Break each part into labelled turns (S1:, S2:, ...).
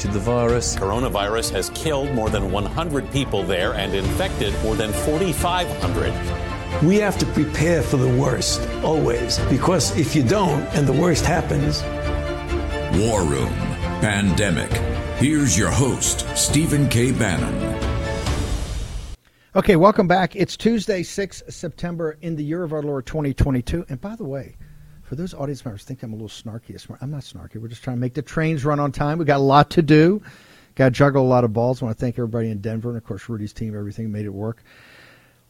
S1: contracted the virus.
S2: Coronavirus has killed more than 100 people there and infected more than 4,500.
S3: We have to prepare for the worst, always, because if you don't and the worst happens.
S4: War Room Pandemic. Here's your host, Stephen K. Bannon.
S5: Okay, welcome back. It's Tuesday, 6 September in the year of our Lord 2022. And by the way, for those audience members think I'm a little snarky, I'm not snarky. We're just trying to make the trains run on time. We got a lot to do. Got to juggle a lot of balls. I want to thank everybody in Denver and of course Rudy's team. Everything made it work.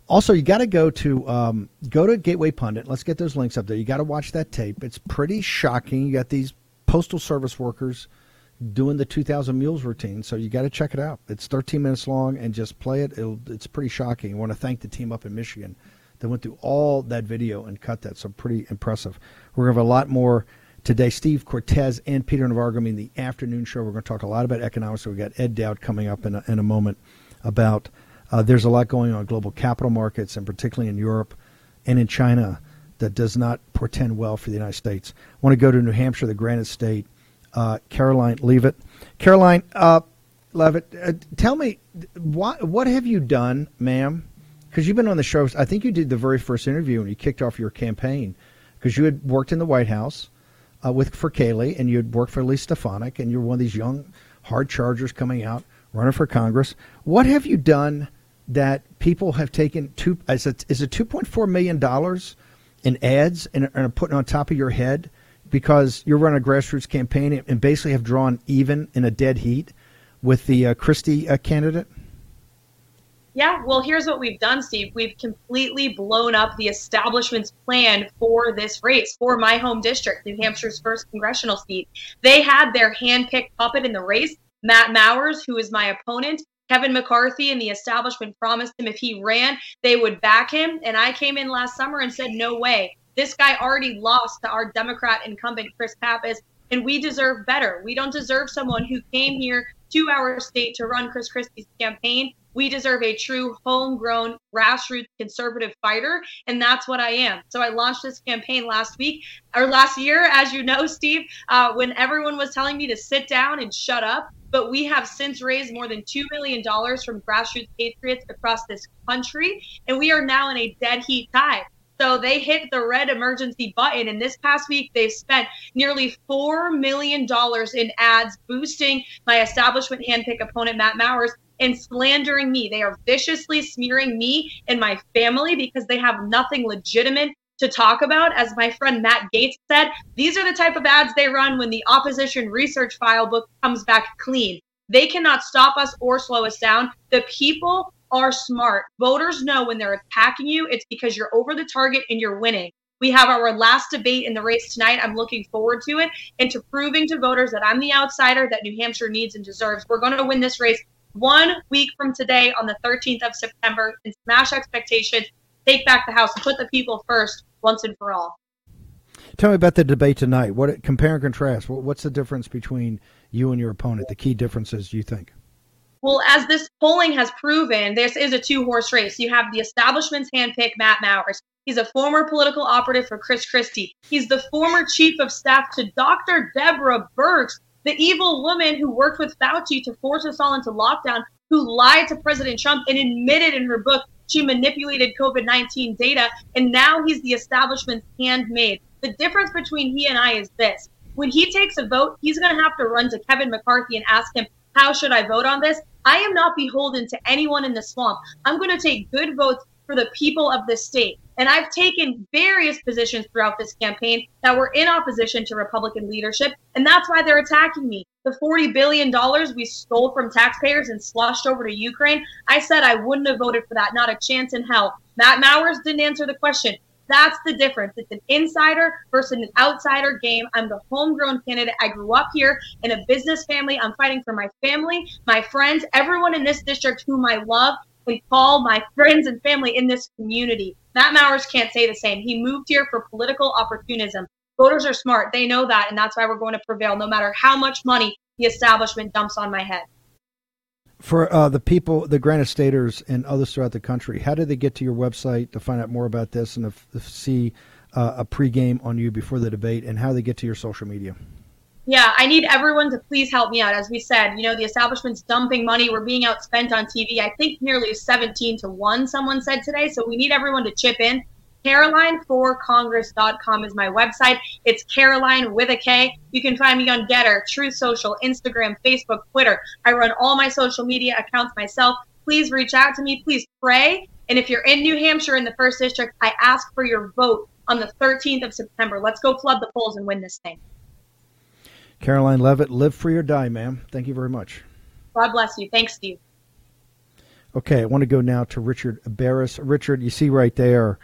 S5: Also, you got to go to um, go to Gateway Pundit. Let's get those links up there. You got to watch that tape. It's pretty shocking. You got these postal service workers doing the 2,000 mules routine, so you got to check it out. It's 13 minutes long, and just play it. It'll, it's pretty shocking. I want to thank the team up in Michigan that went through all that video and cut that. So pretty impressive. We're going to have a lot more today. Steve Cortez and Peter Navarro in the afternoon show. We're going to talk a lot about economics. So we got Ed Dowd coming up in a, in a moment about uh, there's a lot going on in global capital markets and particularly in Europe and in China that does not portend well for the United States. I want to go to New Hampshire, the Granite State. Uh, Karoline Leavitt. Karoline uh, Leavitt, uh, tell me, what, what have you done, ma'am, because you've been on the show. I think you did the very first interview when you kicked off your campaign because you had worked in the White House uh, with for Kayleigh and you had worked for Elise Stefanik and you're one of these young hard chargers coming out running for Congress. What have you done that people have taken two? Is it is it two point four million dollars in ads and, and putting on top of your head because you're running a grassroots campaign and basically have drawn even in a dead heat with the uh, Christie uh, candidate?
S6: Yeah, well, here's what we've done, Steve. We've completely blown up the establishment's plan for this race, for my home district, New Hampshire's first congressional seat. They had their hand-picked puppet in the race, Matt Mowers, who is my opponent. Kevin McCarthy and the establishment promised him if he ran, they would back him. And I came in last summer and said, no way. This guy already lost to our Democrat incumbent, Chris Pappas, and we deserve better. We don't deserve someone who came here to our state to run Chris Christie's campaign we deserve a true homegrown grassroots conservative fighter and that's what i am so i launched this campaign last week or last year as you know steve uh, when everyone was telling me to sit down and shut up but we have since raised more than $2 million from grassroots patriots across this country and we are now in a dead heat tie so they hit the red emergency button. And this past week, they've spent nearly $4 million in ads boosting my establishment handpick opponent, Matt Mowers, and slandering me. They are viciously smearing me and my family because they have nothing legitimate to talk about. As my friend Matt Gaetz said, these are the type of ads they run when the opposition research file book comes back clean. They cannot stop us or slow us down. The people are smart. Voters know when they're attacking you, it's because you're over the target and you're winning. We have our last debate in the race tonight. I'm looking forward to it and to proving to voters that I'm the outsider that New Hampshire needs and deserves. We're going to win this race one week from today on the 13th of September and smash expectations, take back the House, and put the people first once and for all.
S5: Tell me about the debate tonight. What compare and contrast? What's the difference between you and your opponent? The key differences you think?
S6: Well, as this polling has proven, this is a two horse race. You have the establishment's handpick, Matt Mowers. He's a former political operative for Chris Christie. He's the former chief of staff to Dr. Deborah Birx, the evil woman who worked with Fauci to force us all into lockdown, who lied to President Trump and admitted in her book she manipulated COVID 19 data, and now he's the establishment's handmaid. The difference between he and I is this when he takes a vote, he's going to have to run to Kevin McCarthy and ask him, How should I vote on this? I am not beholden to anyone in the swamp. I'm going to take good votes for the people of this state. And I've taken various positions throughout this campaign that were in opposition to Republican leadership. And that's why they're attacking me. the $40 billion we stole from taxpayers and sloshed over to Ukraine, I said I wouldn't have voted for that. Not a chance in hell. Matt Mowers didn't answer the question. That's the difference. It's an insider versus an outsider game. I'm the homegrown candidate. I grew up here in a business family. I'm fighting for my family, my friends, everyone in this district whom I love, and call my friends and family in this community. Matt Mowers can't say the same. He moved here for political opportunism. Voters are smart. They know that, and that's why we're going to prevail no matter how much money the establishment dumps on my head
S5: for uh, the people, the Granite Staters and others throughout the country, how do they get to your website to find out more about this and if, if see uh, a pregame on you before the debate and how they get to your social media?
S6: Yeah, I need everyone to please help me out. As we said, you know, the establishment's dumping money. We're being outspent on TV. I think nearly 17 to 1, someone said today. So we need everyone to chip in. Karoline4Congress.com is my website. It's Karoline with a K. You can find me on Gettr, Truth Social, Instagram, Facebook, Twitter. I run all my social media accounts myself. Please reach out to me. Please pray. And if you're in New Hampshire in the first district, I ask for your vote on the 13th of September. Let's go flood the polls and win this thing.
S5: Karoline Leavitt, live free or die, ma'am. Thank you very much.
S6: God bless you. Thanks, Steve.
S5: Okay, I want to go now to Richard Baris. Richard, you see right there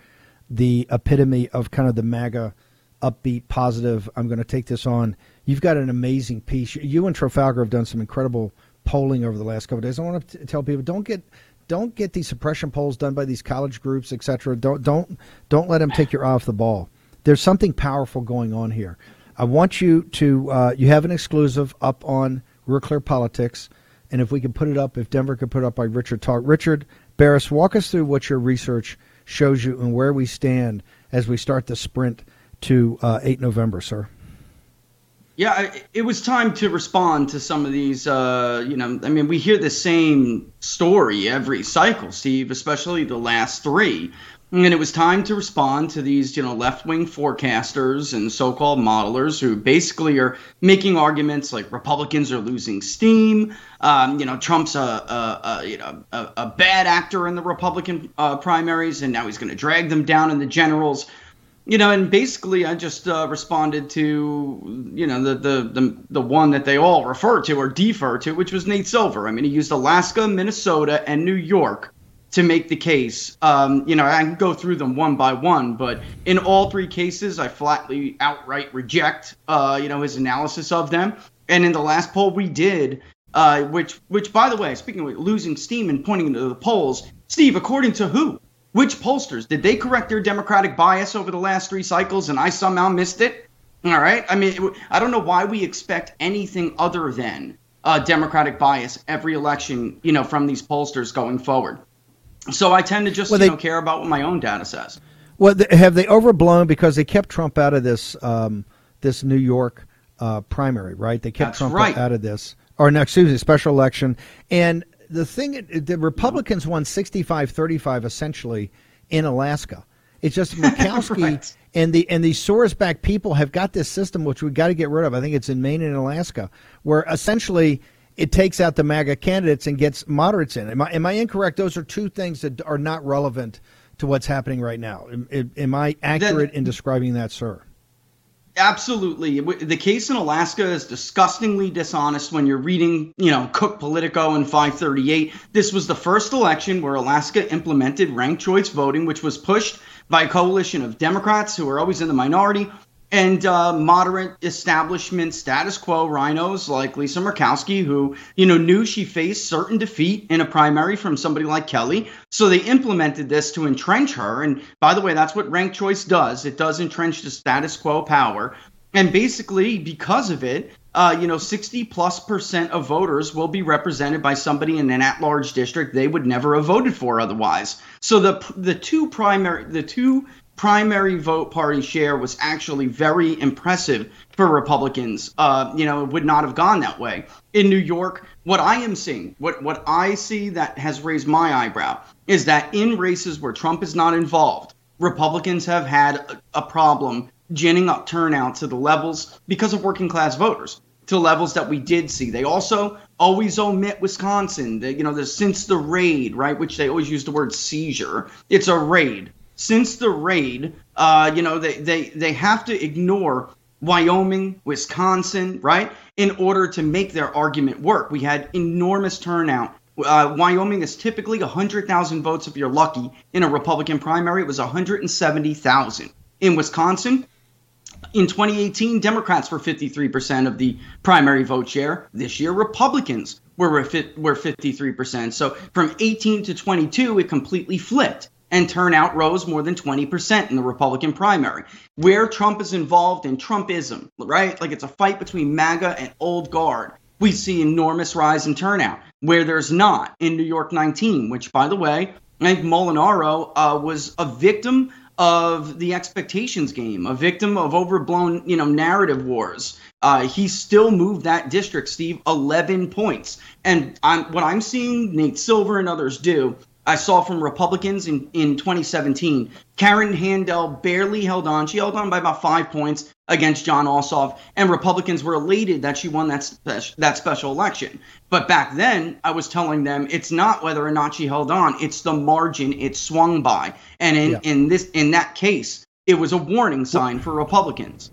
S5: the epitome of kind of the MAGA upbeat, positive. I'm going to take this on. You've got an amazing piece. You and Trafalgar have done some incredible polling over the last couple days. I want to tell people don't get don't get these suppression polls done by these college groups, etc. Don't don't don't let them take your eye off the ball. There's something powerful going on here. I want you to uh, you have an exclusive up on Real Clear Politics, and if we can put it up, if Denver could put it up by Richard Talk. Richard Baris, walk us through what your research shows you and where we stand as we start the sprint to uh, 8 November, sir.
S7: Yeah, it was time to respond to some of these. Uh, you know, I mean, we hear the same story every cycle, Steve, especially the last three. And it was time to respond to these, you know, left-wing forecasters and so-called modelers who basically are making arguments like Republicans are losing steam. Um, you know, Trump's a, a, a you know a, a, bad actor in the Republican uh, primaries, and now he's going to drag them down in the generals. You know, and basically, I just uh, responded to you know the, the the the one that they all refer to or defer to, which was Nate Silver. I mean, he used Alaska, Minnesota, and New York to make the case. Um, you know, I can go through them one by one, but in all three cases, I flatly outright reject, uh, you know, his analysis of them. And in the last poll we did, uh, which, which by the way, speaking of losing steam and pointing to the polls, Steve, according to who? Which pollsters did they correct their Democratic bias over the last three cycles, and I somehow missed it? All right. I mean, I don't know why we expect anything other than uh, Democratic bias every election, you know, from these pollsters going forward. So I tend to just well, they, you know, care about what my own data says.
S5: Well, have they overblown because they kept Trump out of this um, this New York uh, primary, right? They kept
S7: That's
S5: Trump
S7: right.
S5: out of this, or no, excuse me, special election. And the thing, the Republicans won 65-35 essentially in Alaska. It's just Murkowski right. and the and these Soros back people have got this system which we got to get rid of. I think it's in Maine and Alaska, where essentially it takes out the MAGA candidates and gets moderates in. Am I, am I incorrect? Those are two things that are not relevant to what's happening right now. Am, am I accurate that, in describing that, sir?
S7: Absolutely. The case in Alaska is disgustingly dishonest when you're reading, you know, Cook Politico and 538. This was the first election where Alaska implemented ranked choice voting, which was pushed by a coalition of Democrats who are always in the minority and uh, moderate establishment status quo rhinos like Lisa Murkowski, who you know knew she faced certain defeat in a primary from somebody like Kelly, so they implemented this to entrench her. And by the way, that's what ranked choice does. It does entrench the status quo power, and basically because of it. Uh, you know, 60 plus percent of voters will be represented by somebody in an at-large district they would never have voted for otherwise. So the the two primary, the two primary vote party share was actually very impressive for Republicans. Uh, you know, it would not have gone that way. In New York, what I am seeing, what, what I see that has raised my eyebrow, is that in races where Trump is not involved, Republicans have had a, a problem ginning up turnout to the levels because of working class voters to levels that we did see. They also always omit Wisconsin. The, you know, the, since the raid, right, which they always use the word seizure. It's a raid since the raid, uh, you know, they, they, they have to ignore Wyoming, Wisconsin, right? In order to make their argument work, we had enormous turnout. Uh, Wyoming is typically 100,000 votes if you're lucky. In a Republican primary, it was 170,000. In Wisconsin, in 2018, Democrats were 53% of the primary vote share. This year, Republicans were were 53%. So from 18 to 22, it completely flipped and turnout rose more than 20% in the Republican primary. Where Trump is involved in Trumpism, right? Like it's a fight between MAGA and old guard. We see enormous rise in turnout. Where there's not in New York 19, which by the way, I think Molinaro uh, was a victim of the expectations game, a victim of overblown, you know, narrative wars. Uh, he still moved that district, Steve, 11 points. And I'm, what I'm seeing Nate Silver and others do I saw from Republicans in, in 2017. Karen Handel barely held on. She held on by about five points against Jon Ossoff, and Republicans were elated that she won that spe- that special election. But back then, I was telling them it's not whether or not she held on; it's the margin it swung by. And in, yeah. in this in that case, it was a warning sign for Republicans.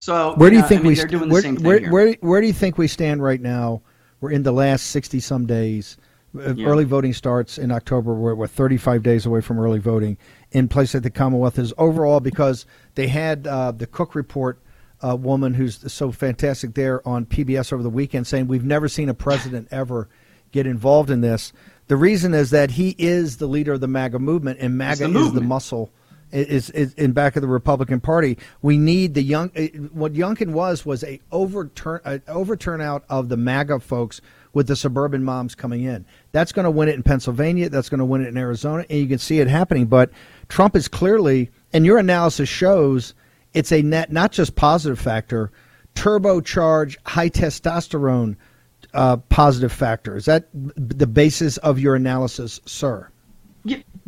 S7: So
S5: where do you think I mean, we they're doing where, the same thing where, where, where do you think we stand right now? We're in the last sixty some days uh, yeah. Early voting starts in October. We're, we're 35 days away from early voting in place at the Commonwealth. Is overall because they had uh, the Cook report uh, woman who's so fantastic there on PBS over the weekend saying we've never seen a president ever get involved in this. The reason is that he is the leader of the MAGA movement, and MAGA the is the muscle. Is, is in back of the Republican Party. We need the young. Uh, what Youngkin was was a overturn, a overturnout of the MAGA folks with the suburban moms coming in. That's going to win it in Pennsylvania. That's going to win it in Arizona, and you can see it happening. But Trump is clearly, and your analysis shows it's a net, not just positive factor, turbocharge high testosterone uh, positive factor. Is that the basis of your analysis, sir?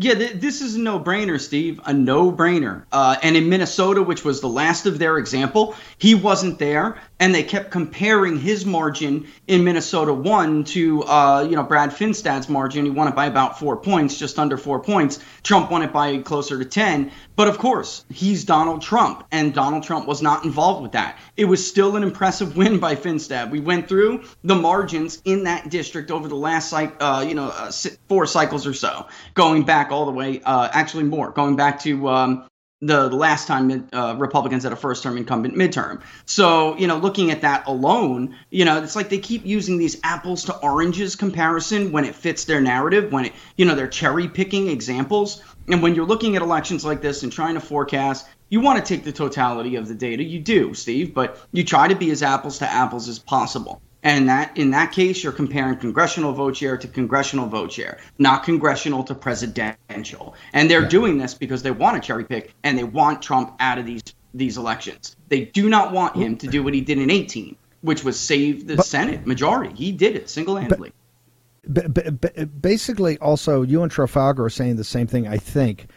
S7: Yeah, th- this is a no-brainer, Steve. A no-brainer. Uh, and in Minnesota, which was the last of their example, he wasn't there, and they kept comparing his margin in Minnesota one to, uh, you know, Brad Finstad's margin. He won it by about four points, just under four points. Trump won it by closer to ten. But of course, he's Donald Trump, and Donald Trump was not involved with that. It was still an impressive win by Finstad. We went through the margins in that district over the last, uh, you know, uh, four cycles or so, going back all the way, uh, actually more, going back to um, the, last time uh, Republicans had a first term incumbent midterm. So, you know, looking at that alone, you know, it's like they keep using these apples to oranges comparison when it fits their narrative, when it, you know, they're cherry picking examples. And when you're looking at elections like this and trying to forecast, you want to take the totality of the data. You do, Steve, but you try to be as apples to apples as possible. And that in that case, you're comparing congressional vote share to congressional vote share, not congressional to presidential. And they're yeah. doing this because they want to cherry pick and they want Trump out of these these elections. They do not want him to do what he did in 18, which was save the but, Senate majority. He did it single handedly.
S5: But Basically, also, you and Trafalgar are saying the same thing, I think.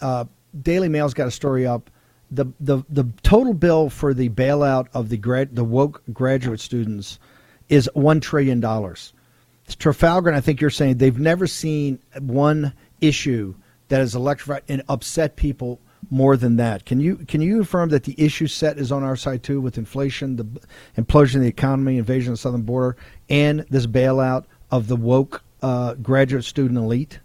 S5: Uh, Daily Mail's got a story up. The, the, the total bill for the bailout of the grad, the woke graduate students is $1 trillion. Trafalgar, and I think you're saying they've never seen one issue that has electrified and upset people more than that. Can you can you confirm that the issue set is on our side too, with inflation, the implosion of the economy, invasion of the southern border, and this bailout of the woke uh, graduate student elite?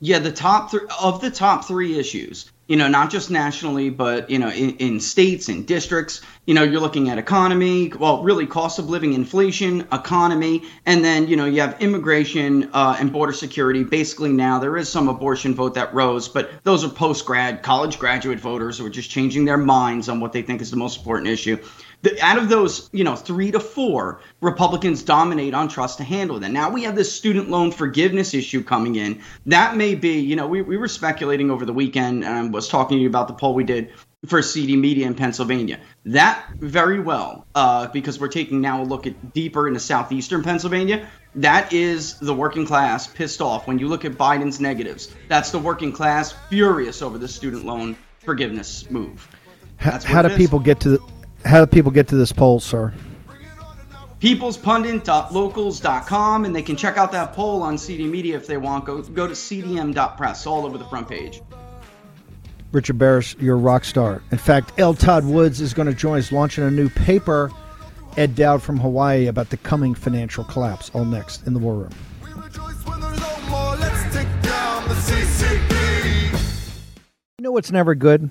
S7: Yeah, the top three of the top three issues you know, not just nationally, but, you know, in, in states and districts, you know, you're looking at economy, well, really cost of living, inflation, economy, and then, you know, you have immigration uh, and border security. Basically, now there is some abortion vote that rose, but those are post grad, college graduate voters who are just changing their minds on what they think is the most important issue the, out of those, you know, three to four, Republicans dominate on trust to handle that. Now we have this student loan forgiveness issue coming in. That may be, you know, we, we were speculating over the weekend and I was talking to you about the poll we did for CD Media in Pennsylvania. That very well, uh, because we're taking now a look at deeper into southeastern Pennsylvania. That is the working class pissed off. When you look at Biden's negatives, that's the working class furious over the student loan forgiveness move.
S5: That's how, how do people get to the how do people get to this poll, sir?
S7: peoplespundit.locals.com and they can check out that poll on CD Media if they want. Go go to cdm.press all over the front page.
S5: Richard Baris, you're a rock star. In fact, L. Todd Woods is going to join us launching a new paper, Ed Dowd from Hawaii, about the coming financial collapse. All next in the War Room. You know what's never good?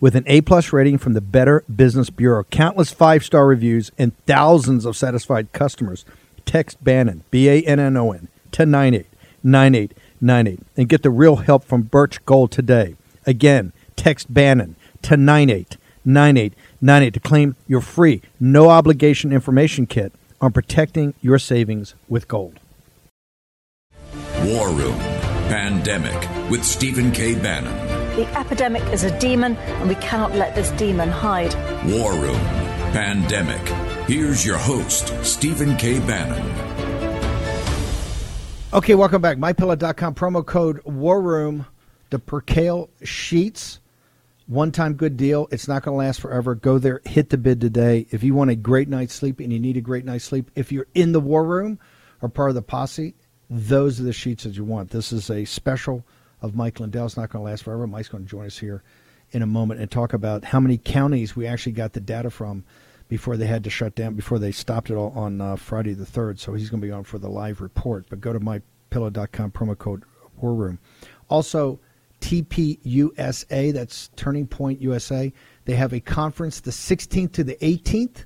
S5: With an A plus rating from the Better Business Bureau, countless five star reviews, and thousands of satisfied customers, text Bannon, B A N N O N, to 989898 and get the real help from Birch Gold today. Again, text Bannon to 989898 to claim your free, no obligation information kit on protecting your savings with gold.
S4: War Room Pandemic with Stephen K. Bannon.
S8: The epidemic is a demon, and we cannot let this demon hide.
S4: War Room Pandemic. Here's your host, Stephen K. Bannon.
S5: Okay, welcome back. MyPillow.com promo code War Room. The Percale sheets, one time good deal. It's not going to last forever. Go there, hit the bid today. If you want a great night's sleep and you need a great night's sleep, if you're in the War Room or part of the posse, those are the sheets that you want. This is a special of Mike Lindell. It's not going to last forever. Mike's going to join us here in a moment and talk about how many counties we actually got the data from before they had to shut down, before they stopped it all on uh, Friday the 3rd. So he's going to be on for the live report. But go to mypillow.com, promo code War Room. Also, TPUSA, that's Turning Point USA. They have a conference the 16th to the 18th.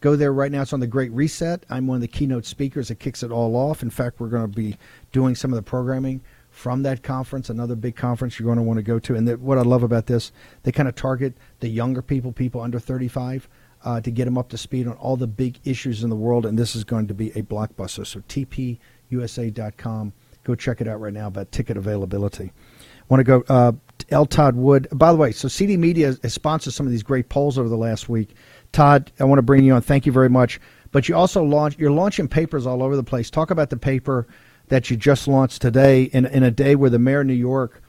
S5: Go there right now. It's on the Great Reset. I'm one of the keynote speakers that kicks it all off. In fact, we're going to be doing some of the programming from that conference, another big conference you're going to want to go to. And what I love about this, they kind of target the younger people, people under 35, uh, to get them up to speed on all the big issues in the world. And this is going to be a blockbuster. So tpusa.com. Go check it out right now about ticket availability. Want to go, uh, L. Todd Wood. By the way, so CD Media has sponsored some of these great polls over the last week. Todd, I want to bring you on. Thank you very much. But you also launch, you're launching papers all over the place. Talk about the paper that you just launched today in, in a day where the mayor of New York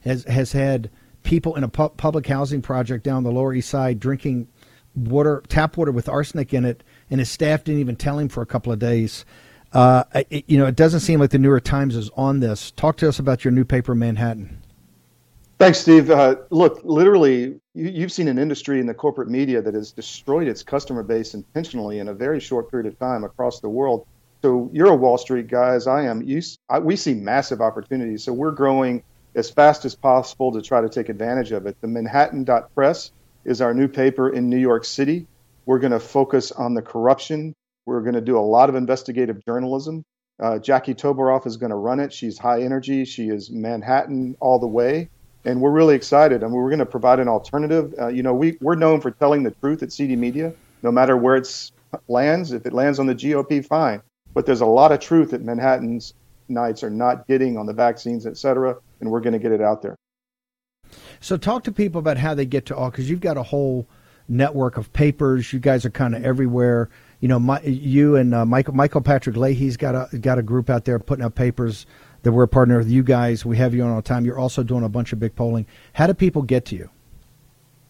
S5: has, has had people in a pu- public housing project down the Lower East Side drinking water, tap water with arsenic in it, and his staff didn't even tell him for a couple of days. Uh, it, you know, it doesn't seem like the New York Times is on this. Talk to us about your new paper, Manhattan.
S9: Thanks, Steve. Uh, look, literally, you, have seen an industry in the corporate media that has destroyed its customer base intentionally in a very short period of time across the world. So you're a Wall Street guy, as I am. You, I, we see massive opportunities. So we're growing as fast as possible to try to take advantage of it. The Manhattan Press is our new paper in New York City. We're going to focus on the corruption. We're going to do a lot of investigative journalism. Uh, Jackie Toboroff is going to run it. She's high energy. She is Manhattan all the way and we're really excited. I and mean, we're going to provide an alternative. Uh, you know, we we're known for telling the truth at CD Media, no matter where it lands. If it lands on the GOP, fine. But there's a lot of truth that Manhattan's Knights are not getting on the vaccines, et cetera, and we're going to get it out there.
S5: So, talk to people about how they get to all, because you've got a whole network of papers. You guys are kind of everywhere. You know, my, you and uh, Michael Michael Patrick Leahy's got a got a group out there putting out papers that we're a partner with you guys. We have you on all the time. You're also doing a bunch of big polling. How do people get to you?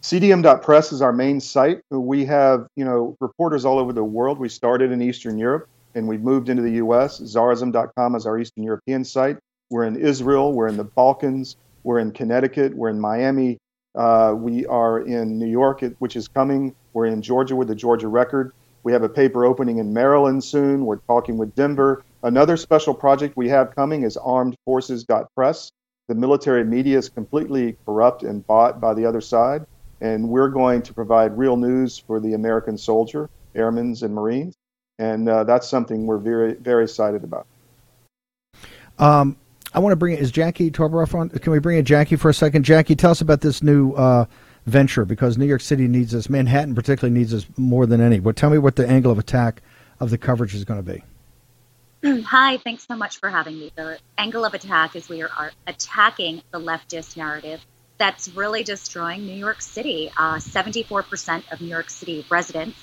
S9: CDM.press is our main site. We have, you know, reporters all over the world. We started in Eastern Europe and we've moved into the U.S. Tsarizm.com is our Eastern European site. We're in Israel. We're in the Balkans. We're in Connecticut. We're in Miami. Uh, we are in New York, which is coming. We're in Georgia with the Georgia Record. We have a paper opening in Maryland soon. We're talking with Denver. Another special project we have coming is armedforces.press. The military media is completely corrupt and bought by the other side. And we're going to provide real news for the American soldier, airmen, and Marines. And uh, that's something we're very, very excited about.
S5: Um, I want to bring is Jackie Toboroff on. Can we bring in Jackie for a second? Jackie, tell us about this new uh, venture because New York City needs us. Manhattan particularly needs us more than any. But tell me what the angle of attack of the coverage is going to be.
S10: Hi, thanks so much for having me. The angle of attack is we are attacking the leftist narrative that's really destroying New York City. Uh, 74% of New York City residents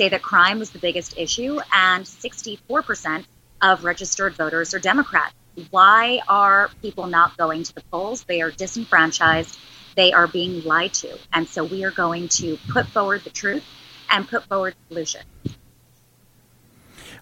S10: say that crime was the biggest issue, and 64% of registered voters are Democrats. Why are people not going to the polls? They are disenfranchised, they are being lied to. And so we are going to put forward the truth and put forward solutions.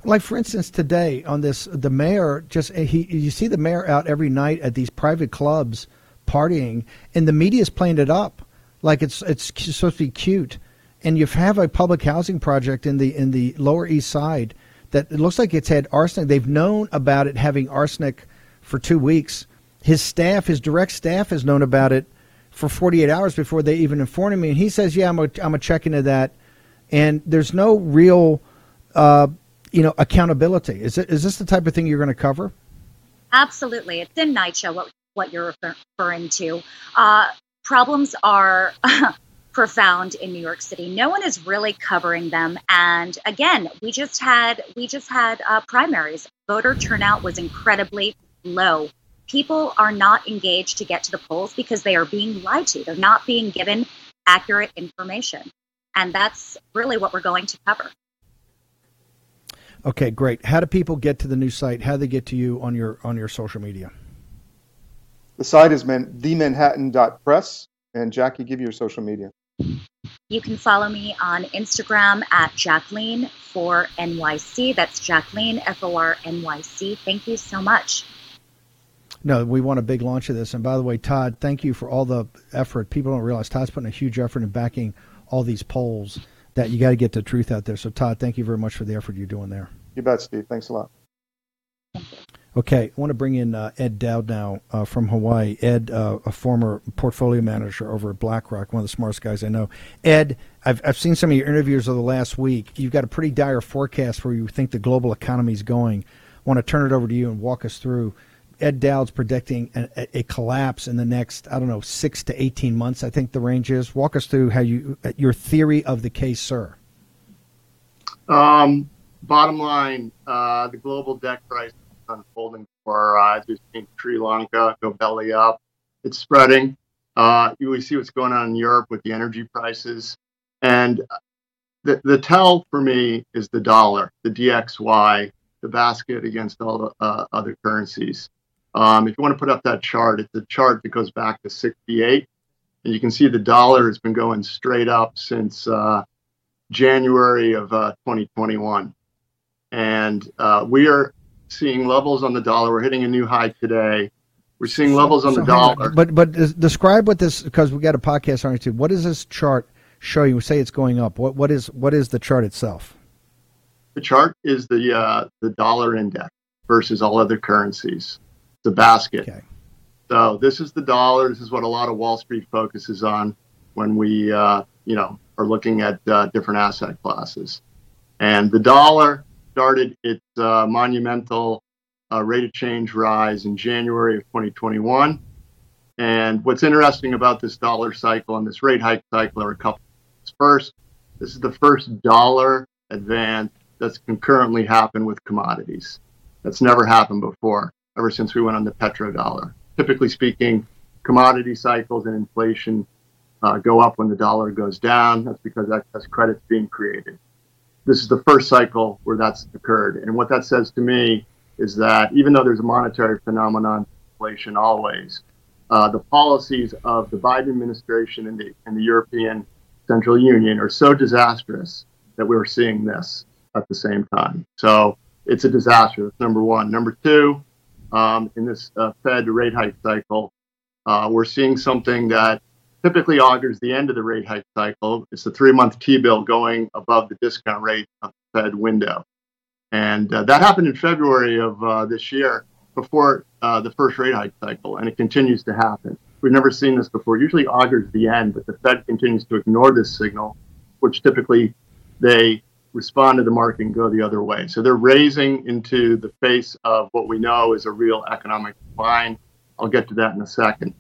S5: Like for instance, today on this, the mayor just eh, he you see the mayor out every night at these private clubs partying, and the media's playing it up like it's it's supposed to be cute. And you have a public housing project in the in the Lower East Side that it looks like it's had arsenic. They've known about it having arsenic for two weeks. His staff, his direct staff, has known about it for 48 hours before they even informed me. And he says, "Yeah, I'm a, I'm a check into that." And there's no real uh, you know, accountability. Is it is this the type of thing you're going to cover?
S10: Absolutely, it's in NYCHA what what you're referring to. Uh, problems are profound in New York City. No one is really covering them, and again, we just had we just had uh, primaries. Voter turnout was incredibly low. People are not engaged to get to the polls because they are being lied to. They're not being given accurate information, and that's really what we're going to cover.
S5: Okay, great. How do people get to the new site? How do they get to you on your on your social media?
S9: The site is man- themanhattan.press. And Jackie, give your social media.
S10: You can follow me on Instagram at Jacqueline for NYC. That's Jacqueline F O R N Y C. Thank you so much.
S5: No, we want a big launch of this. And by the way, Todd, thank you for all the effort. People don't realize Todd's putting a huge effort in backing all these polls that you got to get the truth out there. So, Todd, thank you very much for the effort you're doing there.
S9: You bet, Steve. Thanks a lot.
S5: Okay, I want to bring in uh, Ed Dowd now uh, from Hawaii. Ed, uh, a former portfolio manager over at BlackRock, one of the smartest guys I know. Ed, I've, I've seen some of your interviews of the last week. You've got a pretty dire forecast where you think the global economy is going. I want to turn it over to you and walk us through. Ed Dowd's predicting a, a, collapse in the next, I don't know, six to 18 months, I think the range is. Walk us through how you, your theory of the case, sir.
S11: Um, bottom line, uh, the global debt crisis unfolding our eyes. We've seen Sri Lanka go belly up. It's spreading. Uh, we see what's going on in Europe with the energy prices. And the, the tell for me is the dollar, the DXY, the basket against all the uh, other currencies. Um, if you want to put up that chart, it's a chart that goes back to 68. And you can see the dollar has been going straight up since uh, January of uh, 2021. And uh, we are seeing levels on the dollar. We're hitting a new high today. We're seeing levels on so the dollar.
S5: On. But but describe what this because we got a podcast on too. What does this chart show you? Say it's going up. What what is what is the chart itself?
S11: The chart is the uh, the dollar index versus all other currencies. The basket. Okay. So this is the dollar. This is what a lot of Wall Street focuses on when we uh, you know are looking at uh, different asset classes. And the dollar started its uh, monumental uh, rate of change rise in January of 2021. And what's interesting about this dollar cycle and this rate hike cycle are a couple. Things. First, this is the first dollar advance that's concurrently happened with commodities. That's never happened before, ever since we went on the petrodollar. Typically speaking, commodity cycles and inflation uh, go up when the dollar goes down. That's because excess credit's being created this is the first cycle where that's occurred. And what that says to me is that even though there's a monetary phenomenon, inflation always, uh, the policies of the Biden administration and the, and the European Central Union are so disastrous that we're seeing this at the same time. So it's a disaster. That's number one. Number two, um, in this uh, Fed rate hike cycle, uh, we're seeing something that typically augurs the end of the rate hike cycle. It's the three month T bill going above the discount rate of the Fed window. And uh, that happened in February of uh, this year. before uh, the first rate hike cycle, and it continues to happen. We've never seen this before. Usually augurs the end, but the Fed continues to ignore this signal, which typically they respond to the market and go the other way. So they're raising into the face of what we know is a real economic decline. I'll get to that in a second.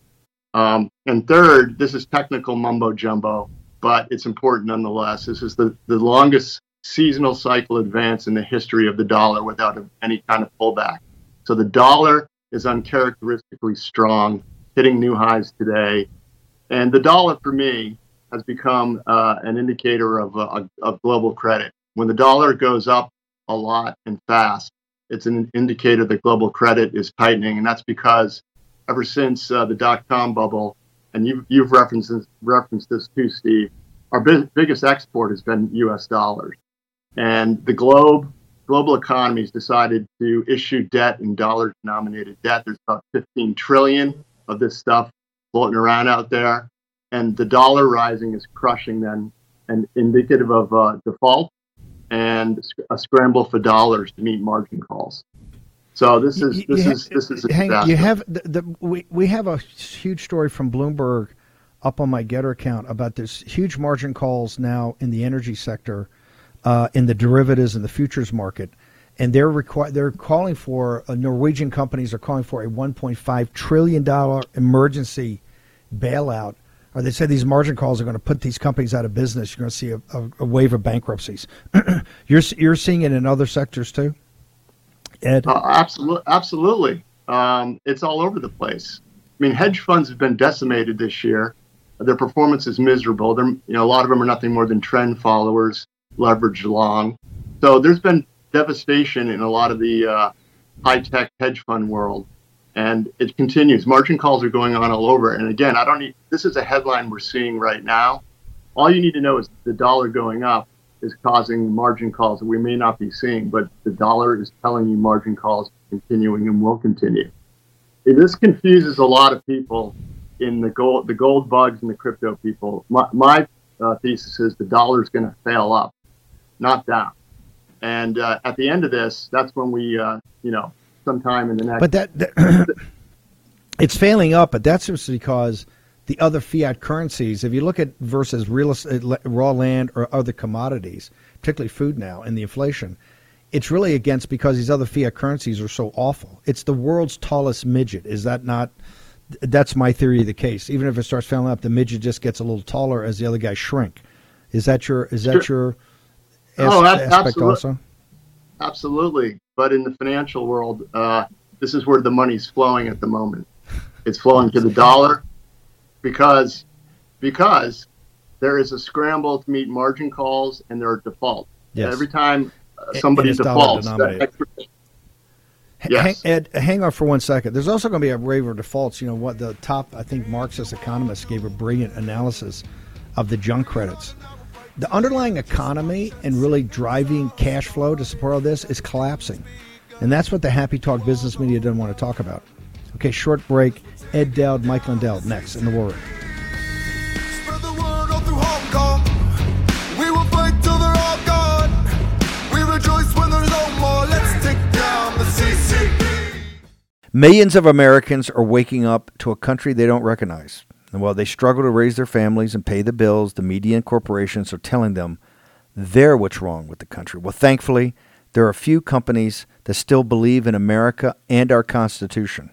S11: Um, and third, this is technical mumbo jumbo, but it's important nonetheless. This is the, the longest seasonal cycle advance in the history of the dollar without any kind of pullback. So the dollar is uncharacteristically strong, hitting new highs today. And the dollar for me has become uh, an indicator of, uh, of global credit. When the dollar goes up a lot and fast, it's an indicator that global credit is tightening. And that's because ever since uh, the dot com bubble, and you've, you've referenced this, referenced this too, Steve, our bi- biggest export has been US dollars. And the globe, global economies decided to issue debt in dollar denominated debt. There's about 15 trillion of this stuff floating around out there. And the dollar rising is crushing them and indicative of uh, default and a scramble for dollars to meet margin calls. So this is this
S5: you
S11: is this is a
S5: hang,
S11: disaster.
S5: you have the, the we, we have a huge story from Bloomberg up on my Gettr account about this huge margin calls now in the energy sector, uh, in the derivatives and the futures market, and they're requi- they're calling for uh, Norwegian companies are calling for a 1.5 trillion dollar emergency bailout. Or they say these margin calls are going to put these companies out of business. You're going to see a, a, a wave of bankruptcies. you're you're seeing it in other sectors too. Ed?
S11: Uh, absolutely, absolutely. Um, it's all over the place. I mean, hedge funds have been decimated this year. Their performance is miserable. They're, you know, a lot of them are nothing more than trend followers, leveraged long. So there's been devastation in a lot of the uh, high-tech hedge fund world, and it continues. Margin calls are going on all over. And again, I don't need. This is a headline we're seeing right now. All you need to know is the dollar going up is causing margin calls that we may not be seeing, but the dollar is telling you margin calls continuing and will continue. This confuses a lot of people in the gold, the gold bugs and the crypto people. My, my uh, thesis is the dollar is going to fail up, not down. And uh, at the end of this, that's when we, uh, you know, sometime in the next.
S5: But that, that it's failing up, but that's just because the other fiat currencies, if you look at versus real estate, raw land or other commodities, particularly food now and the inflation, it's really against because these other fiat currencies are so awful. It's the world's tallest midget. Is that not? That's my theory of the case. Even if it starts failing up, the midget just gets a little taller as the other guys shrink. Is that your? Is that your?
S11: Oh,
S5: aspect
S11: absolutely.
S5: also.
S11: Absolutely. But in the financial world, uh, this is where the money's flowing at the moment. It's flowing to the dollar because because there is a scramble to meet margin calls and there are defaults.
S5: Yes.
S11: Every time uh, somebody
S5: and it's dollar
S11: defaults, that
S5: denominated.
S11: extra-
S5: H-
S11: Yes.
S5: Hang, Ed, hang on for one second. There's also going to be a wave of defaults. You know what? The top, I think, Marxist economists gave a brilliant analysis of the junk credits. The underlying economy and really driving cash flow to support all this is collapsing, and that's what the happy talk business media doesn't want to talk about. Okay, short break. Ed Dowd, Mike Lindell, next in the war room.
S12: We will fight till they're all gone. We rejoice when there's no more. Let's take down the CCP.
S5: Millions of Americans are waking up to a country they don't recognize. And while they struggle to raise their families and pay the bills, the media and corporations are telling them they're what's wrong with the country. Well, thankfully, there are a few companies that still believe in America and our Constitution.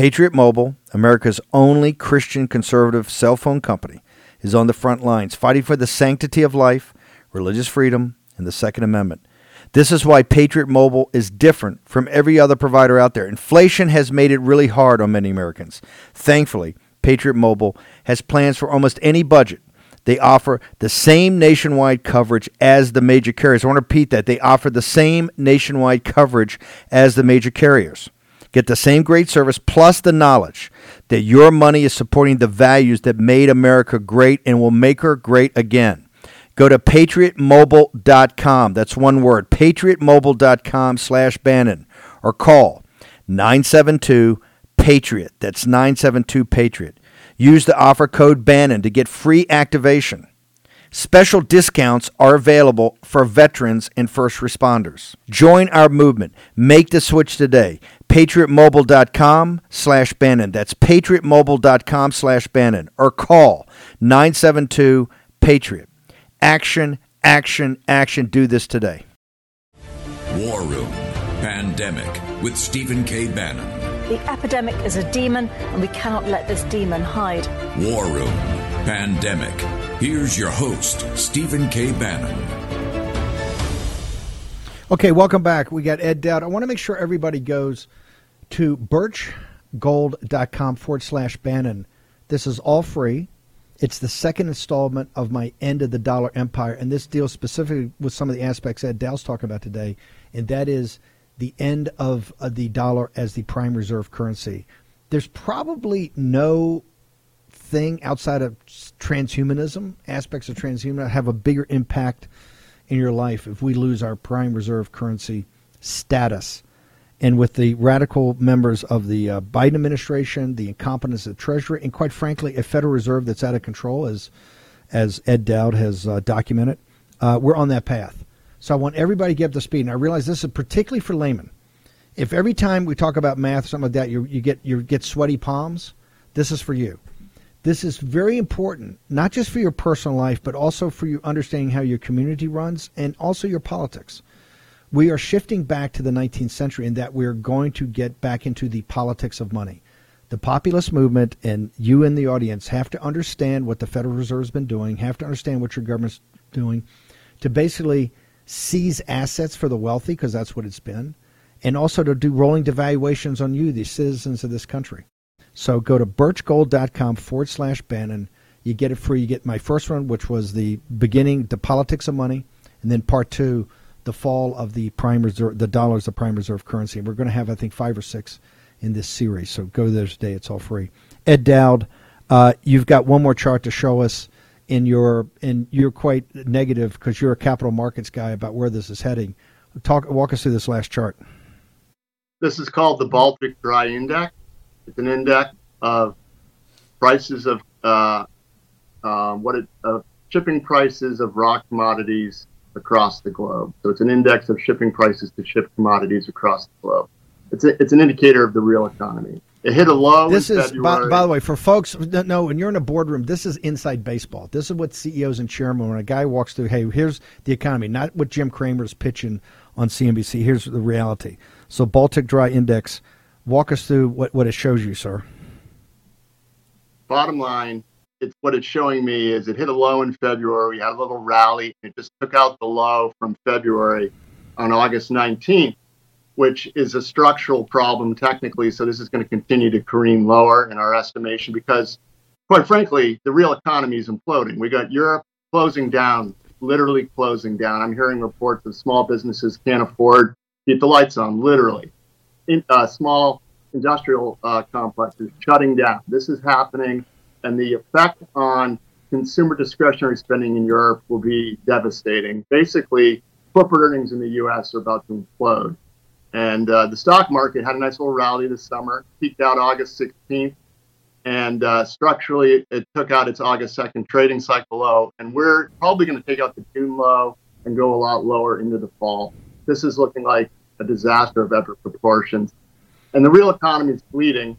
S5: Patriot Mobile, America's only Christian conservative cell phone company, is on the front lines fighting for the sanctity of life, religious freedom, and the Second Amendment. This is why Patriot Mobile is different from every other provider out there. Inflation has made it really hard on many Americans. Thankfully, Patriot Mobile has plans for almost any budget. They offer the same nationwide coverage as the major carriers. I want to repeat that. They offer the same nationwide coverage as the major carriers. Get the same great service plus the knowledge that your money is supporting the values that made America great and will make her great again. Go to patriotmobile.com. That's one word, patriotmobile.com slash Bannon. Or call 972 Patriot. That's 972 Patriot. Use the offer code Bannon to get free activation. Special discounts are available for veterans and first responders. Join our movement. Make the switch today. patriotmobile.com slash Bannon. That's patriotmobile.com slash Bannon. Or call 972 Patriot. Action, action, action. Do this today.
S4: War Room Pandemic with Stephen K. Bannon.
S8: The epidemic is a demon, and we cannot let this demon hide.
S4: War Room Pandemic. Here's your host, Stephen K. Bannon.
S5: Okay, welcome back. We got Ed Dowd. I want to make sure everybody goes to birchgold.com forward slash Bannon. This is all free. It's the second installment of my End of the Dollar Empire, and this deals specifically with some of the aspects Ed Dowd's talking about today, and that is the end of uh, the dollar as the prime reserve currency. There's probably no thing outside of transhumanism, aspects of transhumanism, have a bigger impact in your life if we lose our prime reserve currency status. And with the radical members of the uh, Biden administration, the incompetence of Treasury, and quite frankly, a Federal Reserve that's out of control, as as Ed Dowd has uh, documented, uh, we're on that path. So I want everybody to get up to speed. And I realize this is particularly for laymen. If every time we talk about math, or something like that, you, you get you get sweaty palms, this is for you. This is very important, not just for your personal life, but also for you understanding how your community runs and also your politics. We are shifting back to the 19th century in that we're going to get back into the politics of money. The populist movement and you in the audience have to understand what the Federal Reserve has been doing, have to understand what your government's doing to basically seize assets for the wealthy, because that's what it's been, and also to do rolling devaluations on you, the citizens of this country. So go to birchgold.com forward slash Bannon. You get it free. You get my first one, which was the beginning, the politics of money, and then part two, the fall of the prime reserve, the dollar as the prime reserve currency. And we're going to have, I think, five or six in this series. So go there today. It's all free. Ed Dowd, uh, you've got one more chart to show us in your, and you're quite negative because you're a capital markets guy about where this is heading. Talk, walk us through this last chart.
S11: This is called the Baltic Dry Index. It's an index of prices of uh, uh, what it shipping prices of raw commodities across the globe. So it's an index of shipping prices to ship commodities across the globe. It's a, it's an indicator of the real economy. It hit a low.
S5: This is, by, by, the way, for folks that know, when you're in a boardroom, this is inside baseball. This is what CEOs and chairmen, when a guy walks through, hey, here's the economy, not what Jim Cramer's pitching on CNBC. Here's the reality. So Baltic Dry Index Walk us through what, what it shows you, sir.
S11: Bottom line, it's what it's showing me is it hit a low in February. We had a little rally. It just took out the low from February on August 19th, which is a structural problem technically. So this is going to continue to careen lower in our estimation because, quite frankly, the real economy is imploding. We got Europe closing down, literally closing down. I'm hearing reports of small businesses can't afford to keep the lights on, literally in, uh, small industrial uh, complexes shutting down. This is happening, and the effect on consumer discretionary spending in Europe will be devastating. Basically, corporate earnings in the U.S. are about to implode. And uh, the stock market had a nice little rally this summer, peaked out August 16th, and uh, structurally it, it, took out its August 2nd trading cycle low. And we're probably going to take out the June low and go a lot lower into the fall. This is looking like a disaster of epic proportions. And the real economy is bleeding,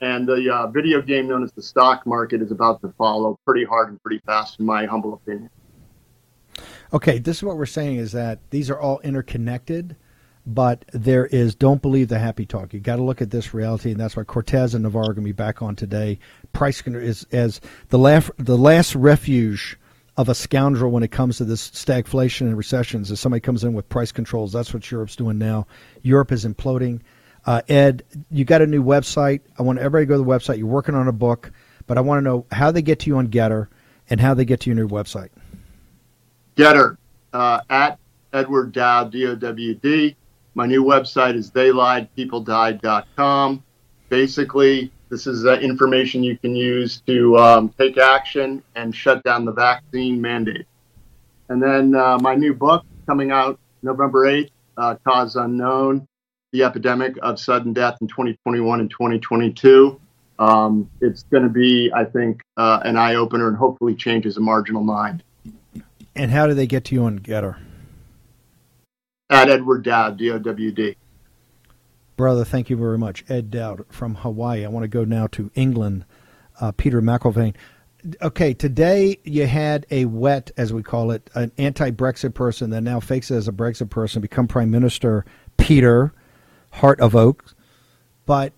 S11: and the uh, video game known as the stock market is about to follow pretty hard and pretty fast, in my humble opinion.
S5: Okay, this is what we're saying is that these are all interconnected, but there is don't believe the happy talk. You got to look at this reality, and that's why Cortes and Navarro are going to be back on today. Price is as the last the last refuge of a scoundrel when it comes to this stagflation and recessions. If somebody comes in with price controls, that's what Europe's doing now. Europe is imploding. Uh, Ed, you got a new website. I want everybody to go to the website. You're working on a book, but I want to know how they get to you on Gettr and how they get to your new website.
S11: Gettr uh, at Edward Dowd, D O W D. My new website is theyliedpeopledied.com. Basically, this is uh, information you can use to um, take action and shut down the vaccine mandate. And then uh, my new book coming out November 8th, uh, Cause Unknown The Epidemic of Sudden Death in 2021 and 2022. Um, it's going to be, I think, uh, an eye opener and hopefully changes a marginal mind.
S5: And how do they get to you on Gettr?
S11: At Edward Dowd, D O W D.
S5: Brother, thank you very much. Ed Dowd from Hawaii. I want to go now to England. Uh, Peter McIlvenna. Okay, today you had a wet, as we call it, an anti Brexit person that now fakes it as a Brexit person, become Prime Minister, Peter, Heart of Oak. But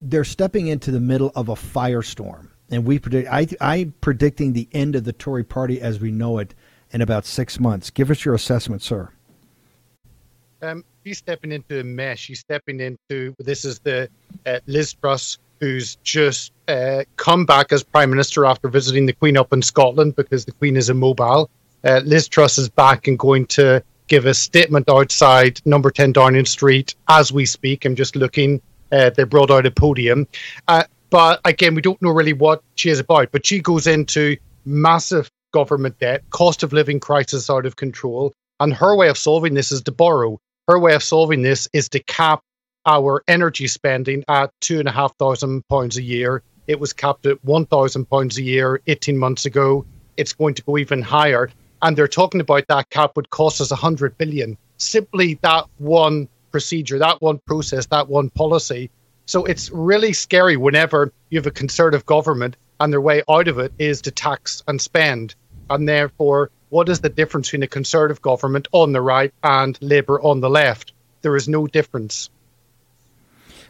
S5: they're stepping into the middle of a firestorm. And we predict, I, I'm predicting the end of the Tory party as we know it in about six months. Give us your assessment, sir.
S13: Um, she's stepping into a mess. He's stepping into this is the uh, Liz Truss who's just uh, come back as prime minister after visiting the Queen up in Scotland because the Queen is immobile. Uh, Liz Truss is back and going to give a statement outside Number Ten Downing Street as we speak. I'm just looking. Uh, they brought out a podium, uh, but again, we don't know really what she is about. But she goes into massive government debt, cost of living crisis out of control, and her way of solving this is to borrow her way of solving this is to cap our energy spending at two and a half thousand pounds a year. It was capped at one thousand pounds a year 18 months ago. It's going to go even higher. And they're talking about that cap would cost us a hundred billion. Simply that one procedure, that one process, that one policy. So it's really scary whenever you have a conservative government and their way out of it is to tax and spend. And therefore, what is the difference between a conservative government on the right and Labour on the left? There is no difference.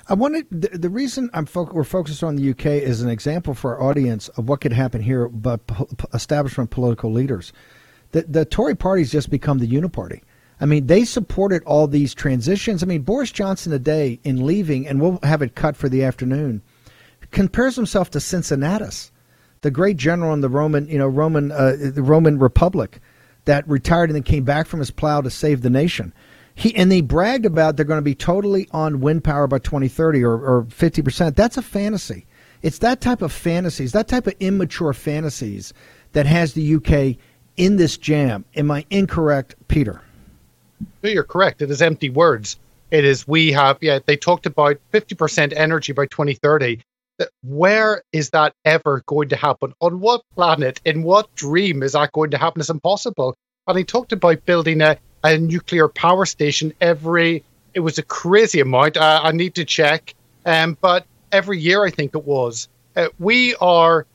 S5: I wanted the, the reason I'm fo- we're focused on the UK is an example for our audience of what could happen here, but po- establishment political leaders. The, the Tory party's just become the uniparty. I mean, they supported all these transitions. I mean, Boris Johnson today in leaving, and we'll have it cut for the afternoon, compares himself to Cincinnatus the great general in the Roman, you know, Roman, uh, the Roman Republic that retired and then came back from his plow to save the nation. He and they bragged about they're going to be totally on wind power by 2030 or, or 50%. That's a fantasy. It's that type of fantasies, that type of immature fantasies that has the UK in this jam. Am I incorrect, Peter?
S13: No, you're correct. It is empty words. It is we have yeah, they talked about 50% energy by 2030 where is that ever going to happen? On what planet, in what dream is that going to happen? It's impossible. And he talked about building a, a nuclear power station every, it was a crazy amount. Uh, I need to check. Um, but every year, I think it was. Uh, we are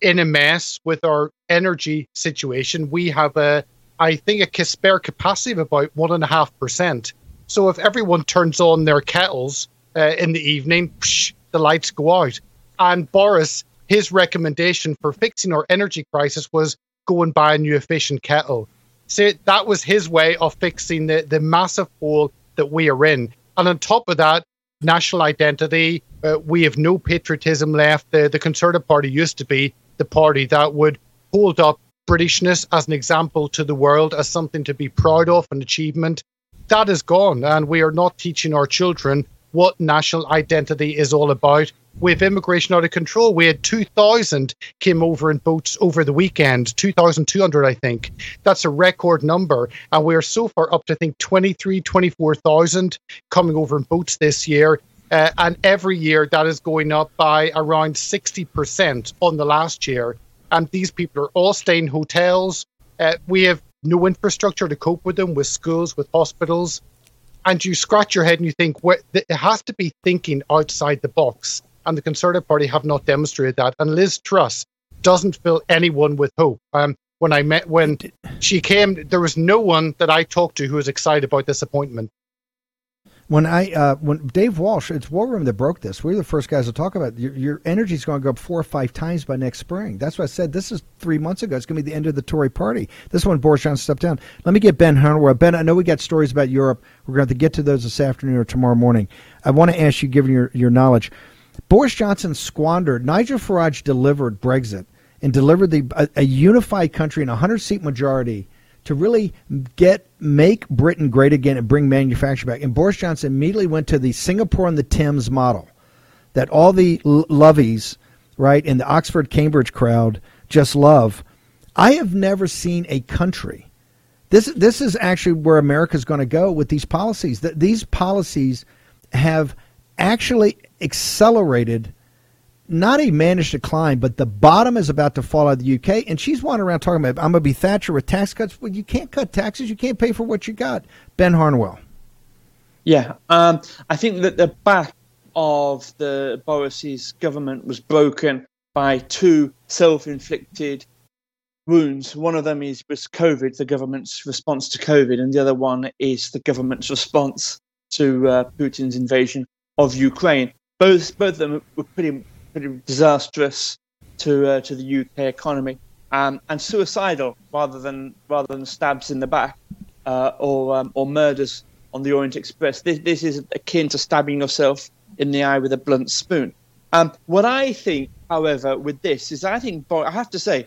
S13: in a mess with our energy situation. We have a, I think, a spare capacity of about one and a half percent. So if everyone turns on their kettles uh, in the evening, psh, the lights go out. And Boris, his recommendation for fixing our energy crisis was go and buy a new efficient kettle. So that was his way of fixing the, the massive hole that we are in. And on top of that, national identity, uh, we have no patriotism left. The, the Conservative Party used to be the party that would hold up Britishness as an example to the world, as something to be proud of, an achievement. That is gone, and we are not teaching our children what national identity is all about. With immigration out of control, we had 2,000 came over in boats over the weekend, 2,200, I think. That's a record number. And we're so far up to, I think, 23, 24,000 coming over in boats this year. Uh, and every year that is going up by around 60% on the last year. And these people are all staying in hotels. Uh, we have no infrastructure to cope with them, with schools, with hospitals. And you scratch your head and you think well, it has to be thinking outside the box. And the conservative party have not demonstrated that. And liz truss doesn't fill anyone with hope. Um, when i met when she came there was no one that i talked to who was excited about this appointment
S5: when I uh, when Dave Walsh, it's War Room that broke this. We are the first guys to talk about it. your, your energy is going to go up four or five times by next spring. That's what I said. This is three months ago. It's going to be the end of the Tory party. This one, Boris Johnson stepped down. Let me get Ben Harnwell. Ben, I know we got stories about Europe. We're going to, to get to those this afternoon or tomorrow morning. I want to ask you, given your, your knowledge, Boris Johnson squandered. Nigel Farage delivered Brexit and delivered the a, a unified country in a hundred seat majority to really get make Britain great again and bring manufacturing back. And Boris Johnson immediately went to the Singapore and the Thames model that all the lovies, right, in the Oxford Cambridge crowd just love. I have never seen a country. This this is actually where America's going to go with these policies. That these policies have actually accelerated not a managed decline, but the bottom is about to fall out of the UK. And she's wandering around talking about, I'm going to be Thatcher with tax cuts. Well, you can't cut taxes. You can't pay for what you got. Ben Harnwell.
S14: Yeah, um, I think that the back of the Boris's government was broken by two self-inflicted wounds. One of them is was COVID, the government's response to COVID, and the other one is the government's response to uh, Putin's invasion of Ukraine. Both both of them were pretty pretty disastrous to uh, to the UK economy um, and suicidal rather than rather than stabs in the back uh, or um, or murders on the Orient Express. This this is akin to stabbing yourself in the eye with a blunt spoon. Um, what I think, however, with this is I think I have to say,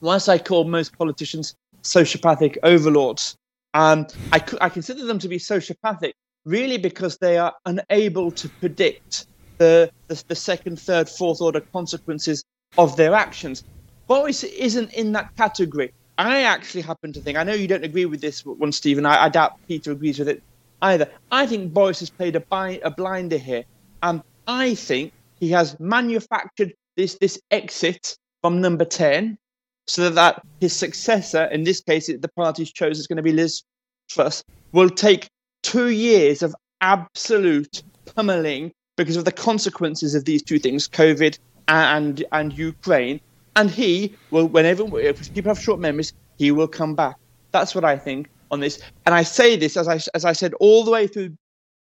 S14: once I call most politicians sociopathic overlords, um, I, I consider them to be sociopathic really because they are unable to predict the, the, the second, third, fourth order consequences of their actions. Boris isn't in that category. I actually happen to think, I know you don't agree with this one, Stephen. I, I doubt Peter agrees with it either. I think Boris has played a, bi- a blinder here. And I think he has manufactured this, this exit from number 10 so that his successor, in this case, the party's chose is going to be Liz Truss, will take two years of absolute pummeling because of the consequences of these two things, COVID and and Ukraine. And he will, whenever if people have short memories, he will come back. That's what I think on this. And I say this as I as I said all the way through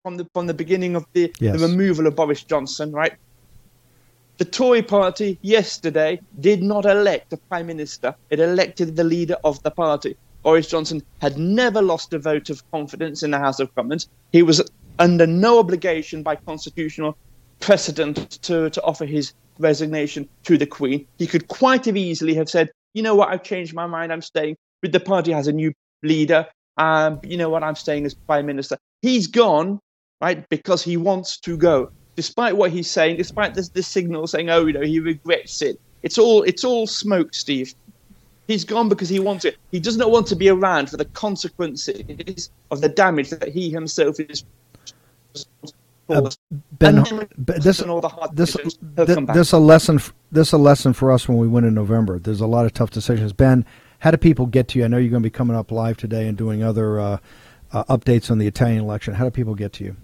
S14: from the from the beginning of the, yes. the removal of Boris Johnson, right? The Tory party yesterday did not elect a prime minister. It elected the leader of the party. Boris Johnson had never lost a vote of confidence in the House of Commons. He was under no obligation by constitutional precedent to, to offer his resignation to the Queen. He could quite have easily have said, you know what, I've changed my mind, I'm staying. But the party has a new leader. Um, you know what, I'm staying as Prime Minister. He's gone, right, because he wants to go. Despite what he's saying, despite this, this signal saying, oh, you know, he regrets it. It's all it's all smoke, Steve. He's gone because he wants it. He does not want to be around for the consequences of the damage that he himself is
S5: uh, ben, this this this a lesson this a lesson for us when we win in November. There's a lot of tough decisions. Ben, how do people get to you? I know you're going to be coming up live today and doing other uh, uh, updates on the Italian election. How do people get to you?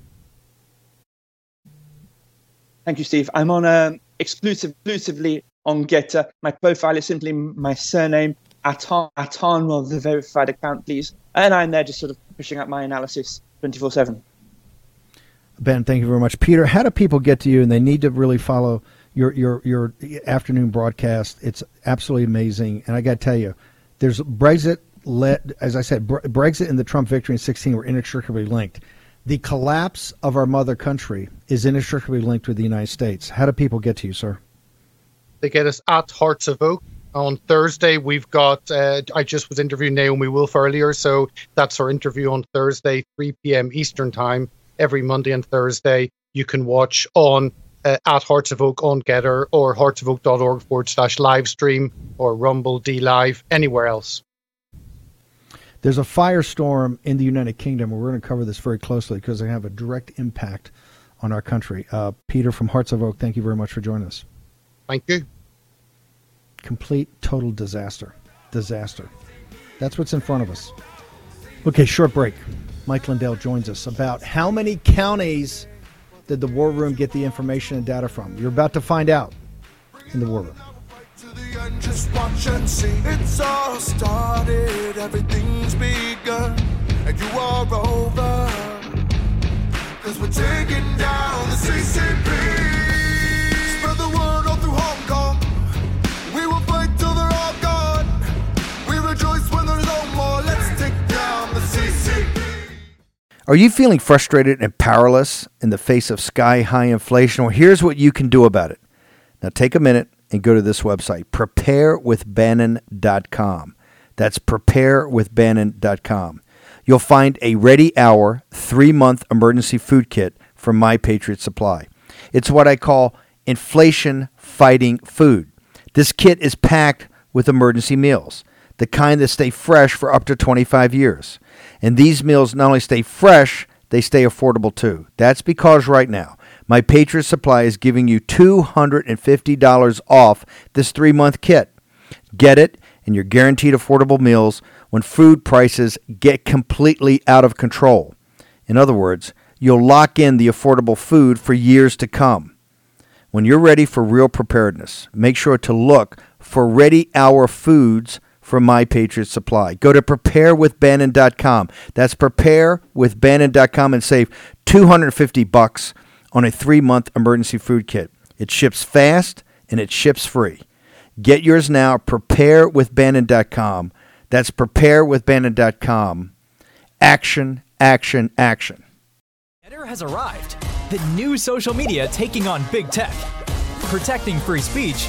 S14: Thank you, Steve. I'm on um, exclusive, exclusively on GETTR. My profile is simply my surname, Atan, Atan, or the verified account, please. And I'm there just sort of pushing out my analysis 24 7.
S5: Ben, thank you very much. Peter, how do people get to you and they need to really follow your your your afternoon broadcast? It's absolutely amazing. And I got to tell you, there's Brexit led as I said, Brexit and the Trump victory in 16 were inextricably linked. The collapse of our mother country is inextricably linked with the United States. How do people get to you, sir?
S13: They get us at Hearts of Oak on Thursday. We've got, uh, I just was interviewing Naomi Wolf earlier, so that's our interview on Thursday, 3 p.m. Eastern Time every Monday and Thursday. You can watch on uh, at Hearts of Oak on GETTR or heartsofoak.org forward slash live stream or Rumble D Live, anywhere else.
S5: There's a firestorm in the United Kingdom, and we're going to cover this very closely because they have a direct impact on our country. Uh, Peter from Hearts of Oak, thank you very much for joining us.
S13: Thank you.
S5: Complete, total disaster. Disaster. That's what's in front of us. Okay, short break. Mike Lindell joins us about how many counties did the War Room get the information and data from? You're about to find out in the War Room.
S12: Just watch and see. It's all started, everything's begun, and you are over. Cause we're taking down the CCP.
S5: Are you feeling frustrated and powerless in the face of sky high inflation? Well, here's what you can do about it. Now, take a minute and go to this website, preparewithbannon.com. That's preparewithbannon.com. You'll find a ready hour, three month emergency food kit from My Patriot Supply. It's what I call inflation fighting food. This kit is packed with emergency meals, the kind that stay fresh for up to 25 years. And these meals not only stay fresh, they stay affordable too. That's because right now, my Patriot Supply is giving you $250 off this three month kit. Get it, and you're guaranteed affordable meals when food prices get completely out of control. In other words, you'll lock in the affordable food for years to come. When you're ready for real preparedness, make sure to look for Ready Hour Foods from My Patriot Supply. Go to preparewithbannon.com. That's preparewithbannon.com and save 250 bucks on a 3-month emergency food kit. It ships fast and it ships free. Get yours now preparewithbannon.com. That's preparewithbannon.com. Action, action, action.
S15: Gettr has arrived. The new social media taking on big tech, protecting free speech,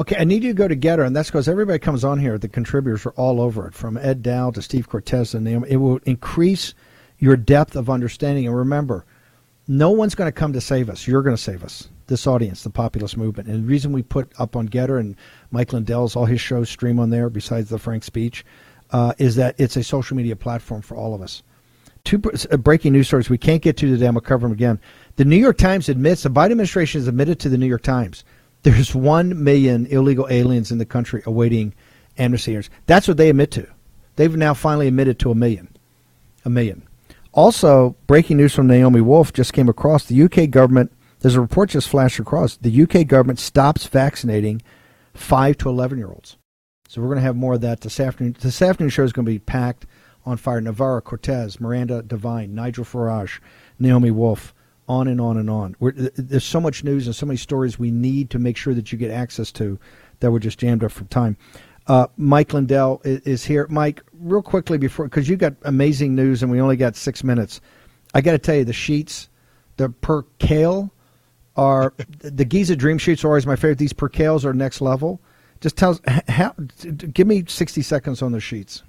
S5: Okay, I need you to go to Gettr, and that's because everybody comes on here. The contributors are all over it, from Ed Dowd to Steve Cortes and Naomi. It will increase your depth of understanding. And remember, no one's going to come to save us. You're going to save us. This audience, the populist movement. And the reason we put up on Gettr and Mike Lindell's, all his shows stream on there, besides the Frank speech, uh, is that it's a social media platform for all of us. Two uh, breaking news stories we can't get to today. I'm going to cover them again. The New York Times admits, the Biden administration has admitted to the New York Times, there's 1 million illegal aliens in the country awaiting amnesty hearings. That's what they admit to. They've now finally admitted to a million. A million. Also, breaking news from Naomi Wolf just came across the UK government. There's a report just flashed across. The UK government stops vaccinating 5 to 11 year olds. So we're going to have more of that this afternoon. This afternoon show is going to be packed on fire. Navarro Cortes, Miranda Devine, Nigel Farage, Naomi Wolf, on and on and on. We're, there's so much news and so many stories we need to make sure that you get access to that we're just jammed up for time. Uh, Mike Lindell is, is, here. Mike, real quickly before, because you got amazing news and we only got six minutes. I got to tell you, the sheets, the percale are the Giza Dream sheets are always my favorite. These percales are next level. Just tell how, give me 60 seconds on the sheets.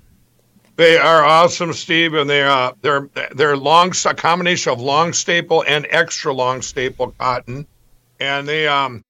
S16: They are awesome, Steve, and they are uh, they're they're long a combination of long staple and extra long staple cotton, and they um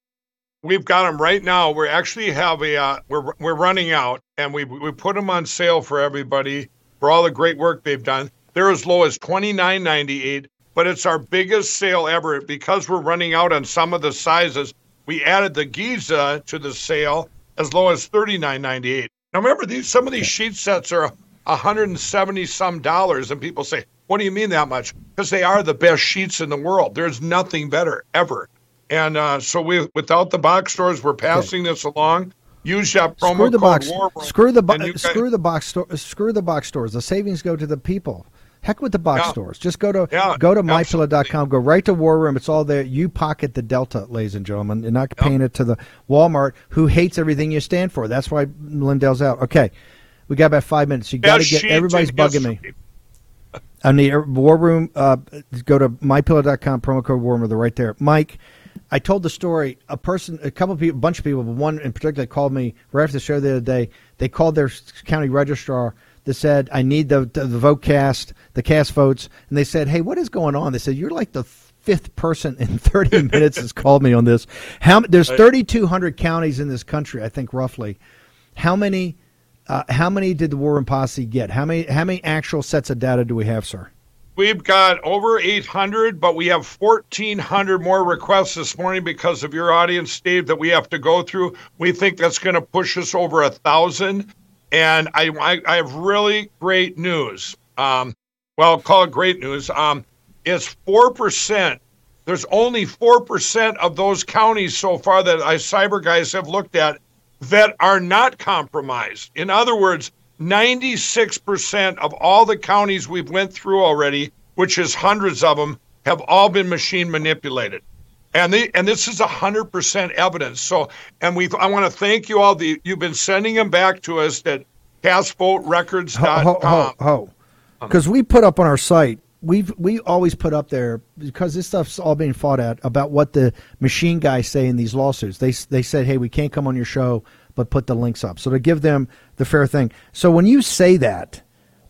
S16: we've got them right now. We actually have a uh, we're we're running out, and we we put them on sale for everybody for all the great work they've done. They're as low as twenty nine ninety eight, but it's our biggest sale ever because we're running out on some of the sizes. We added the Giza to the sale as low as thirty nine ninety eight. Now remember these some of these sheet sets are 170 some dollars and people say what do you mean that much because they are the best sheets in the world there's nothing better ever and uh, so we without the box stores we're passing okay. this along use that promo
S5: screw the
S16: code
S5: box screw the bo- screw the box store screw the box stores the savings go to the people Heck with the box yeah. stores. Just go to
S16: yeah,
S5: go to mypillow.com. Go right to War Room. It's all there. You pocket the delta, ladies and gentlemen. You're not paying it to the Walmart who hates everything you stand for. That's why Lindell's out. Okay. We got about five minutes. You got to get everybody's bugging me. I need War Room. Uh, go to mypillow.com, promo code War Room. They're right there. Mike, I told the story. A person, a couple of people, a bunch of people, but one in particular called me right after the show the other day. They called their county registrar that said, I need the, the, the vote cast, the cast votes. And they said, Hey, what is going on? They said, You're like the fifth person in 30 minutes has called me on this. How There's 3,200 counties in this country, I think, roughly. How many uh, how many did the War Room Posse get? How many how many actual sets of data do we have, sir?
S16: We've got over 800, but we have 1,400 more requests this morning because of your audience, Steve, that we have to go through. We think that's going to push us over a thousand. And I, I, I have really great news. Um, well, call it great news. Um, it's four percent. There's only four percent of those counties so far that I cyber guys have looked at that are not compromised. In other words, 96% of all the counties we've went through already, which is hundreds of them, have all been machine manipulated. And they, and this is 100% evidence. So, and we I want to thank you all. The, you've been sending them back to us at castvoterecords.com.
S5: Ho, ho, ho, Because we put up on our site we've we always put up there because this stuff's all being fought at about what the machine guys say in these lawsuits. They they said, "Hey, we can't come on your show, but put the links up." So to give them the fair thing. So when you say that,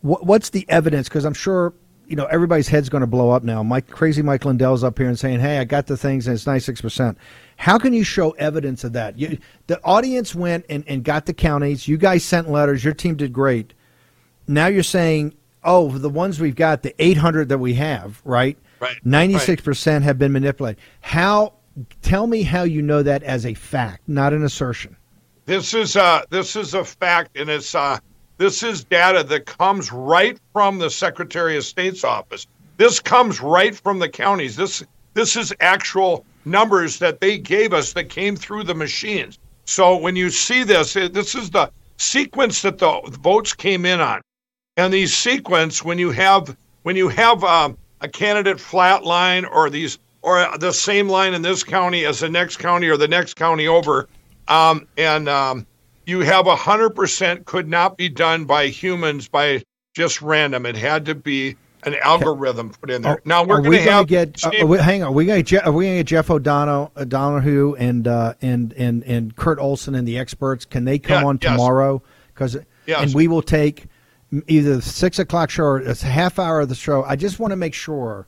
S5: what, what's the evidence? Because I'm sure you know, everybody's head's going to blow up now. Mike, crazy Mike Lindell's up here and saying, "Hey, I got the things and it's ninety six percent." How can you show evidence of that? You, the audience went and, and got the counties. You guys sent letters. Your team did great. Now you're saying, "Oh, the ones we've got, the eight hundred that we have, right?
S16: Right.
S5: Ninety six percent have been manipulated." How? Tell me how you know that as a fact, not an assertion.
S16: This is uh this is a fact, and it's uh this is data that comes right from the Secretary of State's office. This comes right from the counties. This this is actual numbers that they gave us that came through the machines. So when you see this, this is the sequence that the votes came in on, and these sequence when you have when you have um, a candidate flat line or these or the same line in this county as the next county or the next county over, um, and um, you have a hundred percent could not be done by humans by just random. It had to be an algorithm put in there.
S5: Are-
S16: now we're going to have
S5: get. uh, we- hang on, we going to are we going to get Jeff O'Donnell, O'Donoghue, and uh, and and and Kurt Olsen and the experts? Can they come
S16: Yeah,
S5: on
S16: yes.
S5: tomorrow? Because
S16: Yes.
S5: and we will take either the six o'clock show or a half hour of the show. I just want to make sure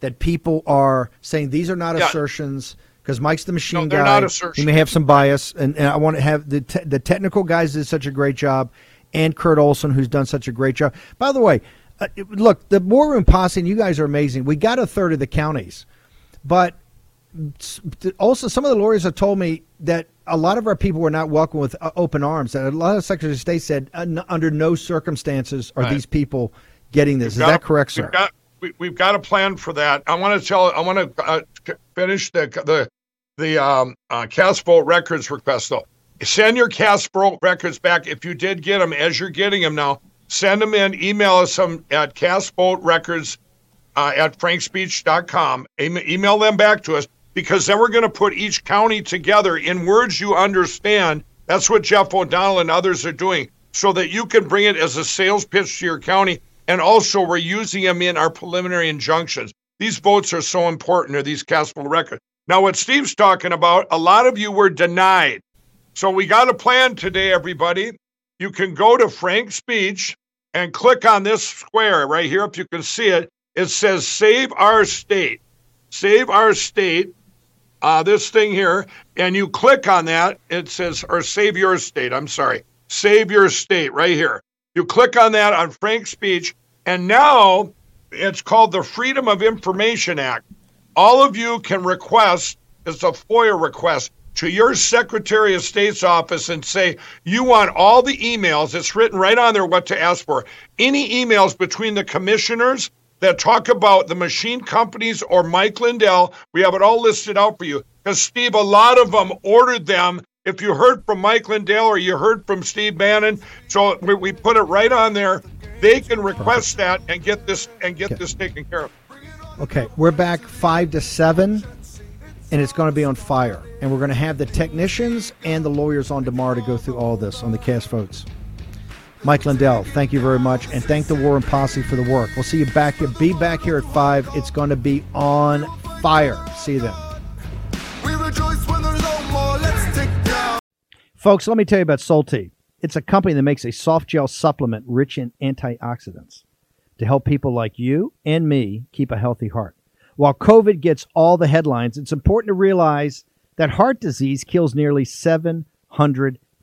S5: that people are saying these are not
S16: Yeah.
S5: assertions. Because Mike's the machine
S16: No, they're
S5: guy.
S16: not assertions.
S5: He may have some bias, and, and I want to have the te- the technical guys did such a great job, and Kurt Olsen who's done such a great job. By the way, uh, look, the War Room Posse, and you guys are amazing. We got a third of the counties, but also some of the lawyers have told me that a lot of our people were not welcome with uh, open arms. That a lot of secretaries of state said, uh, under no circumstances are
S16: Right.
S5: these people getting this. Is
S16: We've
S5: that
S16: got-
S5: correct, sir?
S16: We've got, we, we've got a plan for that. I want to tell. I want to uh, finish the the the um, uh, cast vote records request though. Send your cast records back if you did get them. As you're getting them now, send them in. Email us them at cast vote records uh, at frankspeech.com. Em- email them back to us because then we're going to put each county together in words you understand. That's what Jeff O'Donnell and others are doing so that you can bring it as a sales pitch to your county. And also, we're using them in our preliminary injunctions. These votes are so important, or these cast vote records. Now, what Steve's talking about, a lot of you were denied. So we got a plan today, everybody. You can go to Frank's Speech and click on this square right here. If you can see it, it says Save Our State. Save Our State. Uh, this thing here, and you click on that, it says, or Save Your State. I'm sorry. Save Your State right here. You click on that on Frank's Speech, and now it's called the Freedom of Information Act. All of you can request, it's a FOIA request, to your Secretary of State's office and say you want all the emails, it's written right on there what to ask for. Any emails between the commissioners that talk about the machine companies or Mike Lindell, we have it all listed out for you. Because, Steve, a lot of them ordered them. If you heard from Mike Lindell or you heard from Steve Bannon, so we, we put it right on there. They can request that and get this and get this taken care of.
S5: Okay, we're back five to seven, and it's going to be on fire. And we're going to have the technicians and the lawyers on tomorrow to go through all this on the cast votes. Mike Lindell, thank you very much, and thank the War Room Posse for the work. We'll see you back here. Be back here at five. It's going to be on fire. See you then.
S12: We rejoice when there's no more. Let's take down.
S5: Folks, let me tell you about Solti. It's a company that makes a soft gel supplement rich in antioxidants to help people like you and me keep a healthy heart. While COVID gets all the headlines, it's important to realize that heart disease kills nearly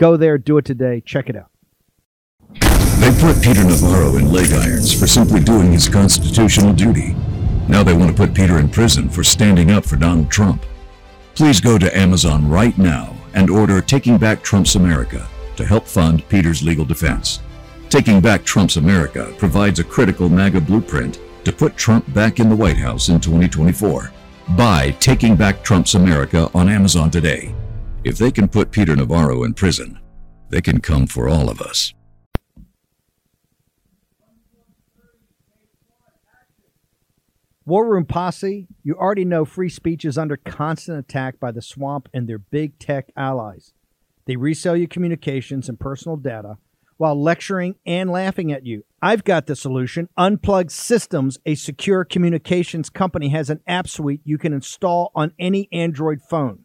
S5: Go there, do it today. Check it out.
S4: They put Peter Navarro in leg irons for simply doing his constitutional duty. Now they want to put Peter in prison for standing up for Donald Trump. Please go to Amazon right now and order Taking Back Trump's America to help fund Peter's legal defense. Taking Back Trump's America provides a critical MAGA blueprint to put Trump back in the White House in 2024. Buy Taking Back Trump's America on Amazon today. If they can put Peter Navarro in prison, they can come for all of us.
S5: War Room Posse, you already know free speech is under constant attack by the swamp and their big tech allies. They resell your communications and personal data while lecturing and laughing at you. I've got the solution. Unplugged Systems, a secure communications company, has an app suite you can install on any Android phone,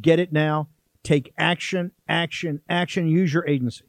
S5: Get it now. Take action, action, action. Use your agency.